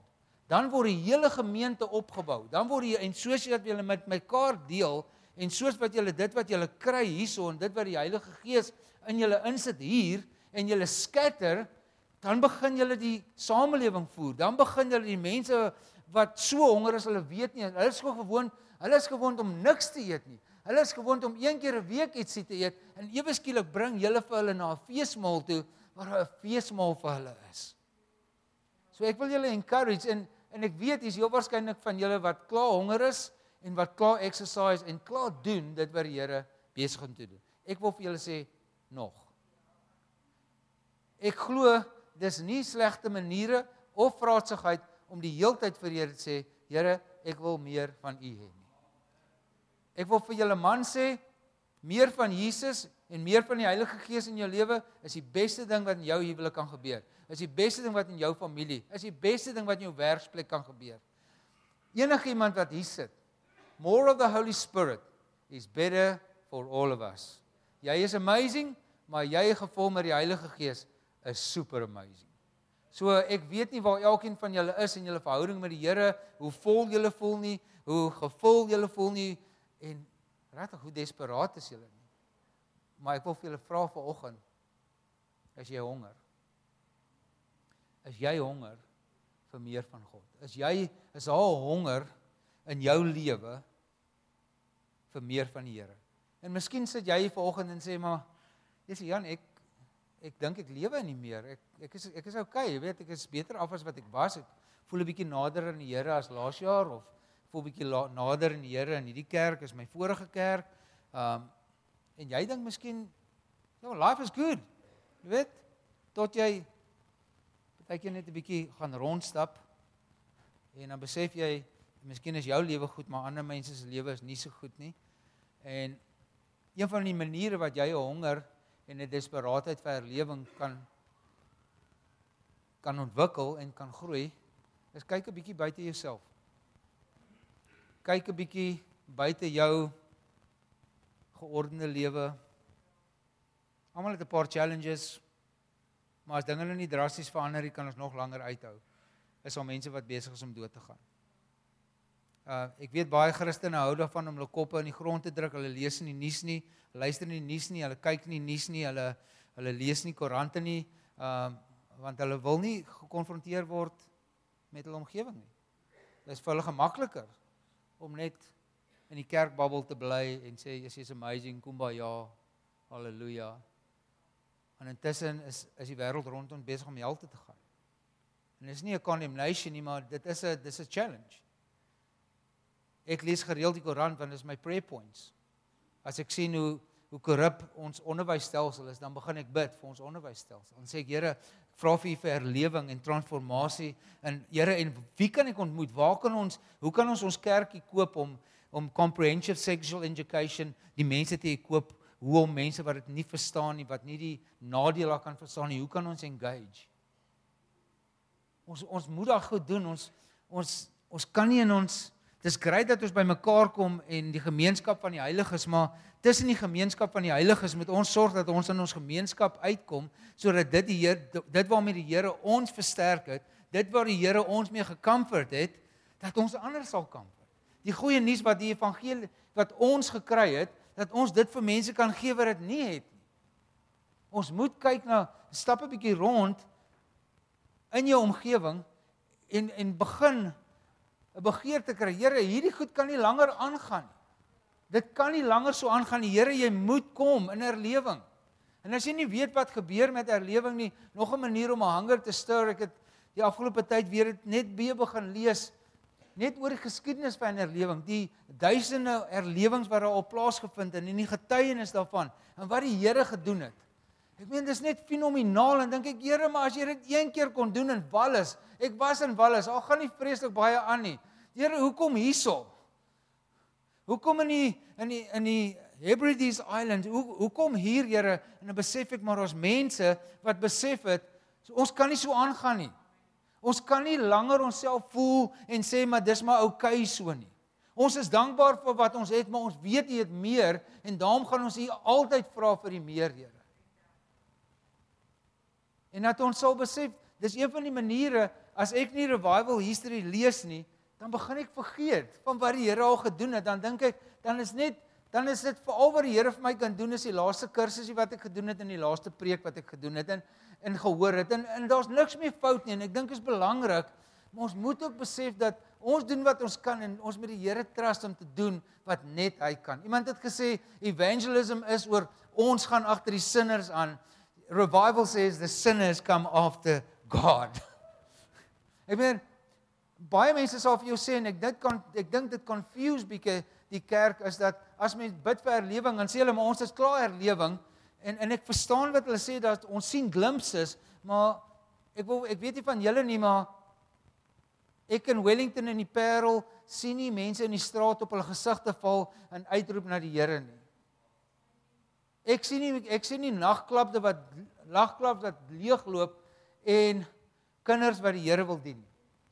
Dan word die hele gemeente opgebou. Dan word jy en soos jy dat jy met mekaar deel en soos wat jy dit wat jy kry hierso en dit wat die Heilige Gees in julle insit hier en julle skatter dan begin julle die samelewing voer. Dan begin julle die mense wat so honger is, hulle weet nie, hulle is gewoond, hulle is gewoond om niks te eet nie. Hulle is gewoond om een keer 'n week ietsie te eet en ewe skielik bring julle vir hulle na 'n feesmaal toe waar 'n feesmaal vir hulle is. So ek wil julle encourage en en ek weet hier's heel waarskynlik van julle wat klaar honger is en wat klaar exercise en klaar doen dit wat die Here besig om te doen. Ek wil vir julle sê nog. Ek glo dis nie slegte maniere of vraatsigheid om die heeltyd vir Here te sê, Here, ek wil meer van U hê nie. Ek wil vir julle man sê, meer van Jesus en meer van die Heilige Gees in jou lewe is die beste ding wat in jou huwelik kan gebeur. Is die beste ding wat in jou familie, is die beste ding wat in jou werksplek kan gebeur. Enige iemand wat hier sit, more of the Holy Spirit is better for all of us. Jy is amazing, maar jy gevul met die Heilige Gees is super amazing. So ek weet nie waar elkeen van julle is in julle verhouding met die Here, hoe vol julle voel nie, hoe gevul julle voel nie en regtig hoe desperaat is julle nie. Maar ek wil vir julle vra vanoggend, is jy honger? Is jy honger vir meer van God? Is jy is daar honger in jou lewe vir meer van die Here? En miskien sit jy hier vanoggend en sê maar, Jesus Jan, ek ek dink ek lewe nie meer. Ek ek is ek is okay, jy weet, ek is beter af as wat ek was. Ek voel 'n bietjie nader aan die Here as laas jaar of voel bietjie nader aan die Here in hierdie kerk is my vorige kerk. Um en jy dink miskien ja, life is good. Jy weet, tot jy partykeer net 'n bietjie gaan rondstap en dan besef jy miskien is jou lewe goed, maar ander mense se lewe is nie so goed nie. En een van die maniere wat jy honger en 'n desperaatheid vir herlewing kan kan ontwikkel en kan groei, is kyk 'n bietjie buite jouself. Kyk 'n bietjie buite jou geordende lewe. Almal het 'n paar challenges, maar as dinge nou nie drasties verander nie, kan ons nog langer uithou. Is al mense wat besig is om dood te gaan. Uh ek weet baie Christene hou daarvan om hulle koppe in die grond te druk. Hulle lees nie nuus nie, luister nie nuus nie, hulle kyk nie nuus nie, hulle hulle lees nie koerante nie, uh want hulle wil nie gekonfronteer word met hulle omgewing nie. Dit is vir hulle gemakliker om net in die kerkbabbel te bly en sê Jesus is amazing, kumbaya, haleluja. En intussen is is die wêreld rondom besig om hel te gaan. En dit is nie 'n condemnation nie, maar dit is 'n dis 'n challenge. Ek lees gereeld die Koran want dit is my prayer points. As ek sien hoe hoe korrup ons onderwysstelsel is, dan begin ek bid vir ons onderwysstelsel. Dan sê ek Here, vra vir U vir herlewing en transformasie en Here en wie kan ek ontmoet? Waar kan ons hoe kan ons ons kerkie koop om om comprehensive sexual education die mense te koop hoe om mense wat dit nie verstaan nie, wat nie die nadele kan verstaan nie, hoe kan ons engage? Ons ons moet daag goed doen. Ons ons ons kan nie in ons Dis grait dat ons bymekaar kom en die gemeenskap van die heiliges, maar tussen die gemeenskap van die heiliges moet ons sorg dat ons in ons gemeenskap uitkom sodat dit die Heer dit waarmee die Here ons versterk het, dit waar die Here ons mee gecomfort het, dat ons ander sal comfort. Die goeie nuus wat die evangelie wat ons gekry het, dat ons dit vir mense kan gee wat dit nie het nie. Ons moet kyk na stap 'n bietjie rond in jou omgewing en en begin 'n begeerte kry. Here, hierdie goed kan nie langer aangaan nie. Dit kan nie langer so aangaan nie. Here, jy moet kom in herlewing. En as jy nie weet wat gebeur met herlewing nie, nog 'n manier om 'n hanger te stir. Ek het die afgelope tyd weer net weer begin lees net oor die geskiedenis van herlewing, die duisende herlewings wat daar al plaasgevind het en die getuienis daarvan en wat die Here gedoen het. Ek meen dis net fenomenaal en dink ek Here, maar as jy dit een keer kon doen in Wallis, ek was in Wallis, al gaan nie vreeslik baie aan nie. Here, hoekom hierso? Hoekom in die in die in die Hebrides Island? Hoe hoekom hier, Here? En dan besef ek maar ons mense wat besef het, so, ons kan nie so aangaan nie. Ons kan nie langer onsself voel en sê maar dis maar oukei okay so nie. Ons is dankbaar vir wat ons het, maar ons weet jy het meer en daarom gaan ons U altyd vra vir die meer, Here. En dat ons sal besef, dis een van die maniere as ek nie revival history lees nie, dan begin ek vergeet van wat die Here al gedoen het. Dan dink ek, dan is net dan is dit veral wat die Here vir my kan doen is die laaste kursusie wat ek gedoen het en die laaste preek wat ek gedoen het en en gehoor het. En en daar's niks meer fout nie en ek dink is belangrik, maar ons moet ook besef dat ons doen wat ons kan en ons moet die Here trust om te doen wat net hy kan. Iemand het gesê evangelism is oor ons gaan agter die sinners aan. Revival says the sinners come after God. Ek meen baie mense sal vir jou sê en ek dit kan ek dink dit confuse bietjie die kerk is dat as mens bid vir herlewing dan sê hulle maar ons is klaar herlewing. En en ek verstaan wat hulle sê dat ons sien glimpses maar ek wil ek weet nie van julle nie maar ek in Wellington in die Parel sien nie mense in die straat op hulle gesigte val en uitroep na die Here nie ek sien nie ek sien nie nagklapte wat lagklap wat leegloop en kinders wat die Here wil dien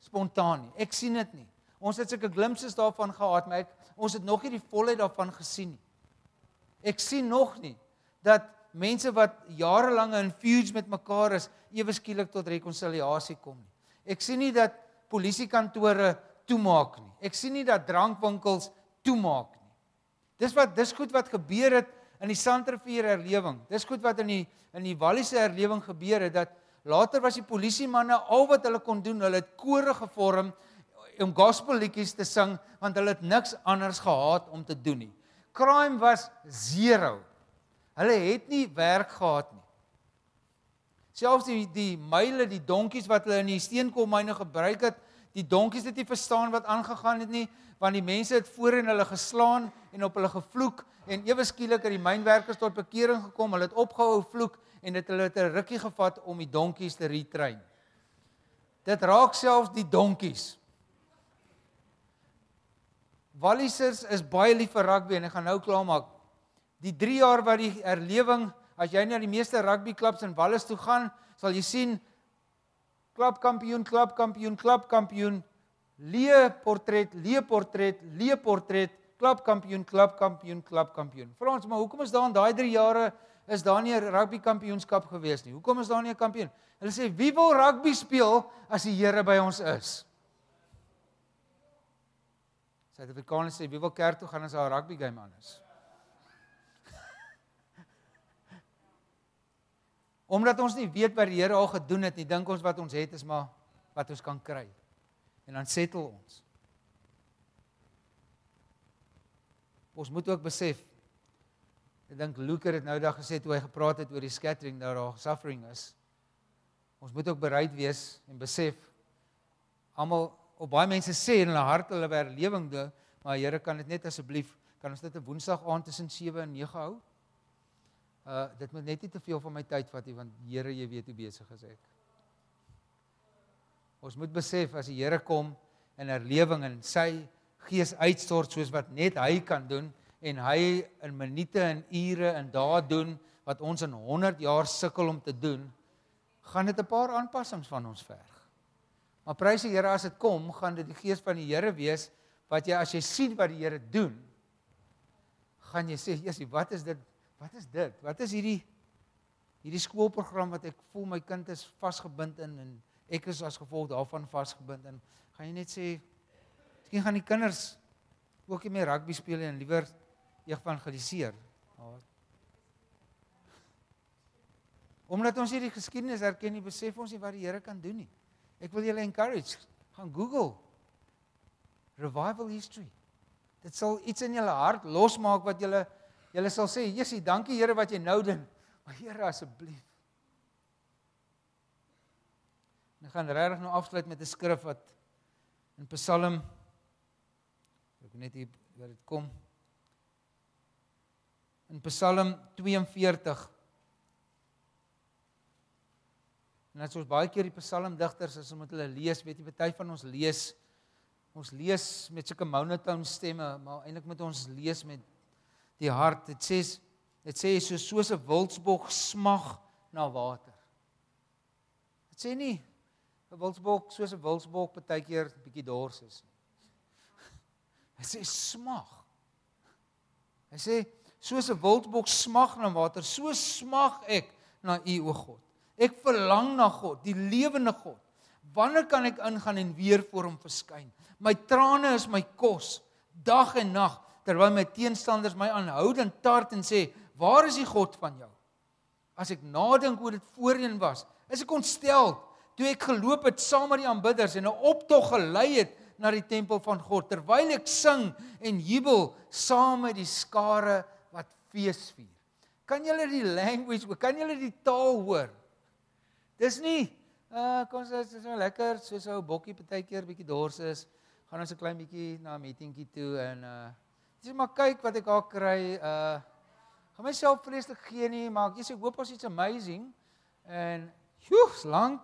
spontaan nie. Ek sien dit nie. Ons het sulke glimpses daarvan gehad, maar ek ons het nog nie die volheid daarvan gesien nie. Ek sien nog nie dat mense wat jarelang in feuds met mekaar is, ewe skielik tot rekonsiliasie kom nie. Ek sien nie dat polisiekantore toemaak nie. Ek sien nie dat drankwinkels toemaak nie. Dis wat dis goed wat gebeur het in die Sandrivier herlewing. Dis goed wat in die in die Walliese herlewing gebeur het dat Later was die polisie manne al wat hulle kon doen, hulle het kore gevorm om gospelliedjies te sing want hulle het niks anders gehad om te doen nie. Crime was 0. Hulle het nie werk gehad nie. Selfs die die myle, die donkies wat hulle in die steenkoolmyne gebruik het, die donkies het nie verstaan wat aangegaan het nie, want die mense het voorheen hulle geslaan en op hulle gevloek en ewe skielik het die mynwerkers tot bekering gekom. Hulle het opgehou vloek en dit hulle het 'n rukkie gevat om die donkies te retrain. Dit raak selfs die donkies. Wallisers is baie lief vir rugby en ek gaan nou klaarmaak. Die 3 jaar wat die herlewing, as jy na die meeste rugbyklubs in Wallis toe gaan, sal jy sien klubkampioen, klubkampioen, klubkampioen, leë portret, leë portret, leë portret, klubkampioen, klubkampioen, klubkampioen. Vra ons maar hoekom is daar in daai 3 jare is daar nie 'n rugby kampioenskap gewees nie. Hoekom is daar nie 'n kampioen? Hulle sê wie wil rugby speel as die Here by ons is? Suid-Afrikaners sê wie wil kerk toe gaan as daar 'n rugby game aan is? Omdat ons nie weet wat die Here al gedoen het nie, dink ons wat ons het is maar wat ons kan kry. En dan settle ons. Ons moet ook besef Ek dink Luke het nou daag gesê toe hy gepraat het oor die scattering dat daar suffering is. Ons moet ook bereid wees en besef almal op baie mense sê in hulle hart hulle wer lewing doen, maar Here kan dit net asseblief kan ons dit 'n Woensdag aand tussen 7 en 9 hou? Uh dit moet net nie te veel van my tyd vat nie want Here jy weet hoe besig is ek. Ons moet besef as die Here kom in herlewing en sy gees uitstort soos wat net hy kan doen en hy in minute en ure en dae doen wat ons in 100 jaar sukkel om te doen, gaan dit 'n paar aanpassings van ons verg. Maar prys die Here as dit kom, gaan dit die gees van die Here wees wat jy as jy sien wat die Here doen, gaan jy sê, "Jesus, wat is dit? Wat is dit? Wat is hierdie hierdie skoolprogram wat ek voel my kind is vasgebind in en ek is as gevolg daarvan vasgebind in." Gaan jy net sê, "Miskien gaan die kinders ook nie meer rugby speel en liewer evangeliseer. Omdat ons hierdie geskiedenis erken, nie besef ons nie wat die Here kan doen nie. Ek wil julle encourage, gaan Google revival history. Dit sal iets in julle hart losmaak wat julle julle sal sê, "Jessie, dankie Here wat jy nou doen, Maar Here asseblief. Ek gaan regtig nou afsluit met 'n skrif wat in Psalm ek net hier waar dit kom. In Psalm 42 En as ons baie keer die psalmdigters as ons met hulle lees, weet jy, baie van ons lees ons lees met sulke monotone stemme, maar eintlik moet ons lees met die hart. Dit sê dit sê so soos 'n wildsbok smag na water. Dit sê nie 'n wildsbok soos 'n wildsbok baie keer bietjie dors is nie. Hy sê smag. Hy sê soos 'n wildsbok smag na water, so smag ek na U o God. Ek verlang na God, die lewende God. Wanneer kan ek ingaan en weer voor hom verskyn? My trane is my kos dag en nag terwyl my teenstanders my aanhoudend tart en sê, "Waar is die God van jou?" As ek nadink hoe dit voorheen was, is ek ontstel toe ek geloop het saam met die aanbidders en 'n optog gelei het na die tempel van God terwyl ek sing en jubel saam met die skare wat fees vier. Kan julle die language, kan julle die taal hoor? Dis nie uh kom ons is so lekker soos 'n bokkie partykeer bietjie dors is, gaan ons 'n klein bietjie na 'n meetingkie toe en uh dis maar kyk wat ek daar kry. Uh gaan myself vreeslik gee nie, maar ek sê hoop ons iets amazing en joes lank.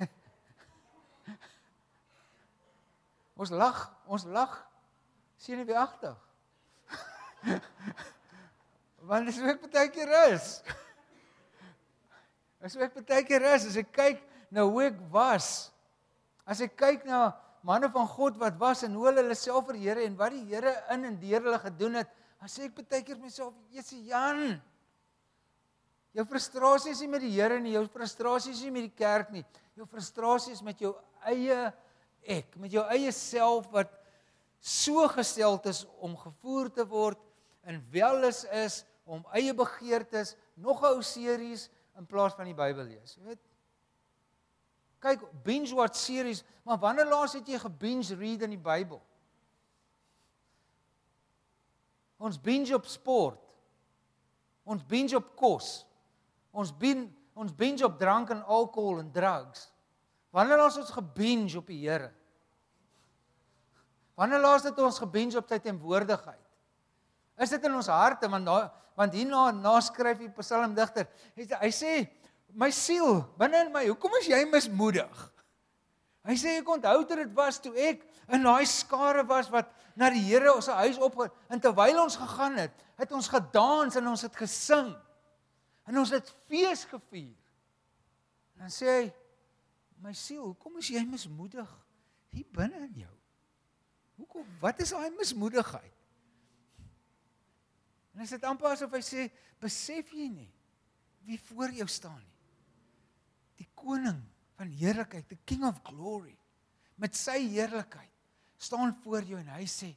ons lag, ons lag. Sien wie agter? Want dis ek baie keer is. As ek baie keer is, as ek kyk na hoe ek was, as ek kyk na manne van God wat was en hoe hulle self vir Here en wat die Here in en deur hulle gedoen het, dan sê ek baie keer myself, Jesus Jan, jou frustrasie is nie met die Here nie, jou frustrasie is nie met die kerk nie. Jou frustrasie is met jou eie ek, met jou eie self wat so gestel is om gevoer te word en welis is om eie begeertes nog 'n ou series in plaas van die Bybel lees. Jy weet. Kyk, binge watch series, maar wanneer laas het jy gebinge read in die Bybel? Ons binge op sport. Ons binge op kos. Ons binge ons binge op drank en alkohol en drugs. Wanneer laas ons gebinge op die Here? Wanneer laas het ons gebinge op sy teenwoordigheid? Is dit in ons harte want daar want hierna naskryf die psalmdigter. Hy sê my siel binne in my, hoekom is jy mismoedig? Hy sê ek onthou dit dit was toe ek in daai skare was wat na die Here ons huis op en terwyl ons gegaan het, het ons gedans en ons het gesing. En ons het fees gevier. En dan sê hy my siel, hoekom is jy mismoedig hier binne in jou? Hoekom wat is daai mismoedigheid? En as dit amper asof hy sê, besef jy nie wie voor jou staan nie. Die koning van heerlikheid, the king of glory, met sy heerlikheid staan voor jou en hy sê,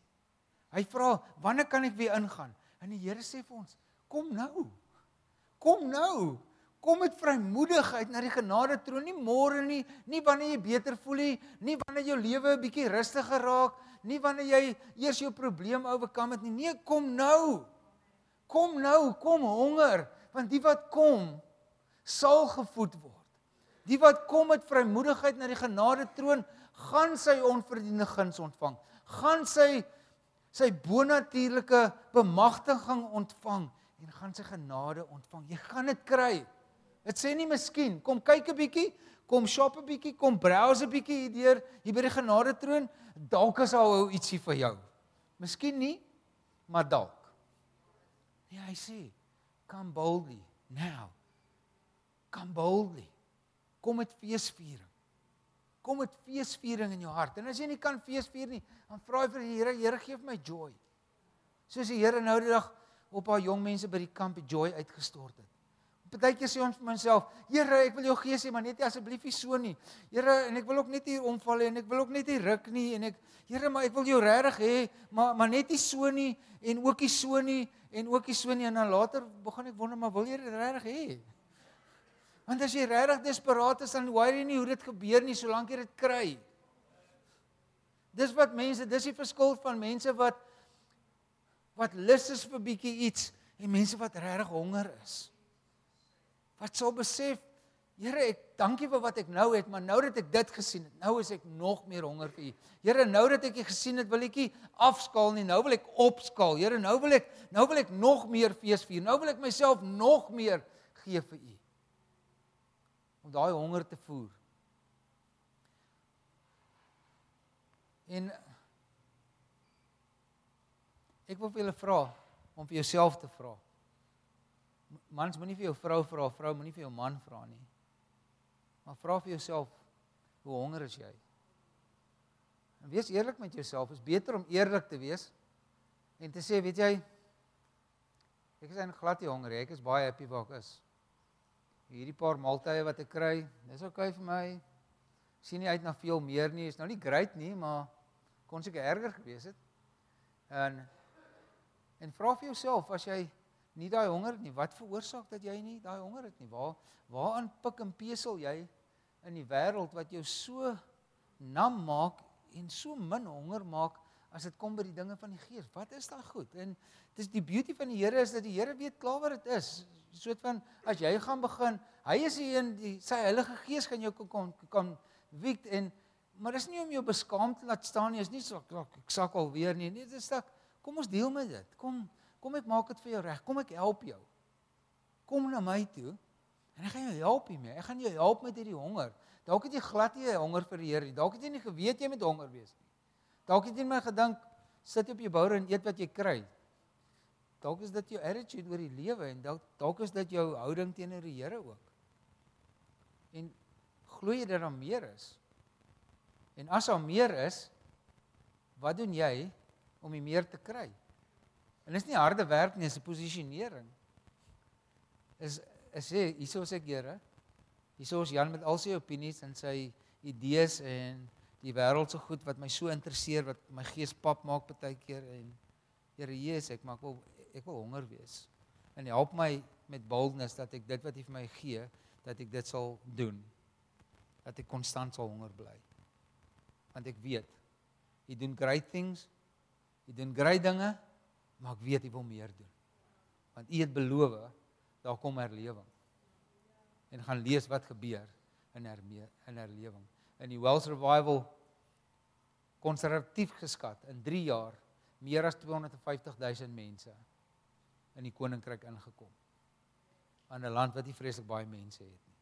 hy vra, "Wanneer kan ek weer ingaan?" En die Here sê vir ons, "Kom nou. Kom nou. Kom met vrymoedigheid na die genade troon, nie môre nie, nie wanneer jy beter voel nie, nie wanneer jou lewe 'n bietjie rustiger raak, nie wanneer jy eers jou probleem oorkom het nie. Nee, kom nou." Kom nou, kom honger, want die wat kom sal gevoed word. Die wat kom met vrymoedigheid na die genade troon, gaan sy onverdiende guns ontvang. Gaan sy sy bonatuurlike bemagtiging ontvang en gaan sy genade ontvang. Jy gaan dit kry. Dit sê nie miskien, kom kyk 'n bietjie, kom shop 'n bietjie, kom browse 'n bietjie hier deur hier by die genade troon, dalk is daar ietsie vir jou. Miskien nie, maar dalk. Nee, hy sê, come boldly now. Come boldly. Kom met feesviering. Kom met feesviering in jou hart. En as jy nie kan feesvier nie, dan vra jy vir die Here, Here gee my joy. Soos die Here nou die dag op haar jong mense by die kamp joy uitgestort het. Partykeer sê ons vir myself, Here, ek wil jou gees hê, maar net asseblief nie so nie. Here, en ek wil ook net hier omval en ek wil ook net hier ruk nie en ek Here, maar ek wil jou regtig hê, maar maar net nie so nie en ook nie so nie en ook nie so nie en dan later begin ek wonder, maar wil jy dit regtig hê? Want as jy regtig desperaat is, dan worry jy nie hoe dit gebeur nie solank jy dit kry. Dis wat mense, dis die verskil van mense wat wat lus is vir bietjie iets en mense wat regtig honger is. Wat sou besef, Here, ek dankie vir wat ek nou het, maar nou dat ek dit gesien het, nou is ek nog meer honger vir U. Here, nou dat ek U gesien het, wil ek U afskaal nie, nou wil ek opskaal. Here, nou wil ek nou wil ek nog meer fees vier. Nou wil ek myself nog meer gee vir U. Om daai honger te voer. En ek wil vir julle vra om vir jouself te vra. Mans moenie vir jou vrou vra, vrou moenie vir jou man vra nie. Maar vra vir jouself, hoe honger is jy? En wees eerlik met jouself. Is beter om eerlik te wees en te sê, weet jy, ek is eintlik glad nie honger nie. Ek is baie happy waar ek is. Hierdie paar maaltye wat ek kry, dis oukei okay vir my. Sien nie uit na veel meer nie. Is nou nie great nie, maar kon seker erger gewees het. En en vra vir jouself as jy nie daai honger het nie, wat veroorsaak dat jy nie daai honger het nie? Waar waaraan pik en pesel jy? in die wêreld wat jou so nam maak en so min honger maak as dit kom by die dinge van die Gees. Wat is daai goed? En dis die beauty van die Here is dat die Here weet klaar wat dit is. Soort van as jy gaan begin, hy is die een die sy Heilige Gees gaan jou kan kan wiek en maar dis nie om jou beskaamd te laat staan nie. Is nie so ek, ek sak al weer nie. Nee, dis dat kom ons deel met dit. Kom kom ek maak dit vir jou reg. Kom ek help jou. Kom na my toe. En ek gaan jou help hiermee. Ek gaan jou help met hierdie honger. Dalk het jy glad nie honger vir die Here nie. Dalk het jy nie geweet jy moet honger wees nie. Dalk het jy net gedink sit op jou bouer en eet wat jy kry. Dalk is dit jou attitude oor die lewe en dalk dalk is dit jou houding teenoor die Here ook. En glo jy dat daar meer is? En as daar meer is, wat doen jy om die meer te kry? En dis nie harde werk nie, dis 'n posisionering. Is is sê hieso sê Here. Hieso is Jan met al sy opinies en sy idees en die wêreldse goed wat my so interesseer wat my gees pap maak baie keer en Here Jesus, ek maak wil ek wil honger wees. En help my met boldness dat ek dit wat U vir my gee, dat ek dit sal doen. Dat ek konstant sal honger bly. Want ek weet U doen great things. U doen great dinge, maar ek weet U wil meer doen. Want U het beloof daar kom herlewing. En gaan lees wat gebeur in herme in herlewing. In die Wells Revival konservatief geskat in 3 jaar meer as 250 000 mense in die koninkryk ingekom. aan 'n land wat nie vreeslik baie mense het nie.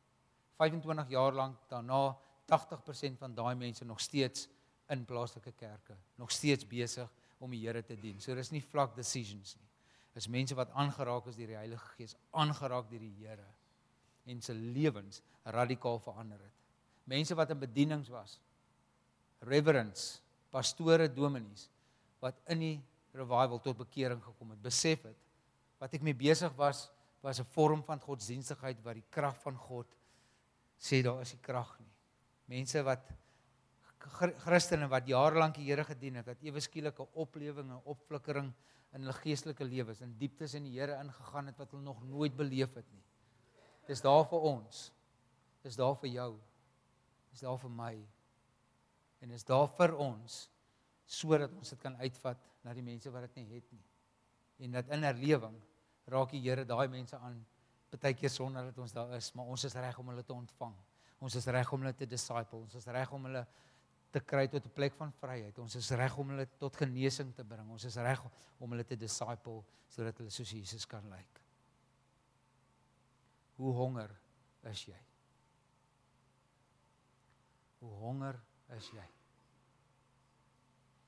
25 jaar lank daarna 80% van daai mense nog steeds in plaaslike kerke, nog steeds besig om die Here te dien. So dis nie vlak decisions nie is mense wat aangeraak is deur die Heilige Gees, aangeraak deur die Here en se lewens radikaal verander het. Mense wat in bedienings was. Reverends, pastore, dominees wat in die revival tot bekering gekom het, besef het wat ek mee besig was was 'n vorm van godsdienstigheid wat die krag van God sê daar is die krag nie. Mense wat Christene wat jare lank die Here gedien het, het ewe skielik 'n oplewing, 'n opflikkering in hulle geestelike lewens, in dieptes in die Here ingegaan het wat hulle nog nooit beleef het nie. Dis daar vir ons. Dis daar vir jou. Dis daar vir my. En is daar vir ons sodat ons dit kan uitvat na die mense wat dit nie het nie. En dat in herlewing raak die Here daai mense aan partykeer sonder dat ons daar is, maar ons is reg om hulle te ontvang. Ons is reg om hulle te disciple. Ons is reg om hulle te kry tot 'n plek van vryheid. Ons is reg om hulle tot genesing te bring. Ons is reg om hulle te disciple sodat hulle soos Jesus kan lyk. Hoe honger is jy? Hoe honger is jy?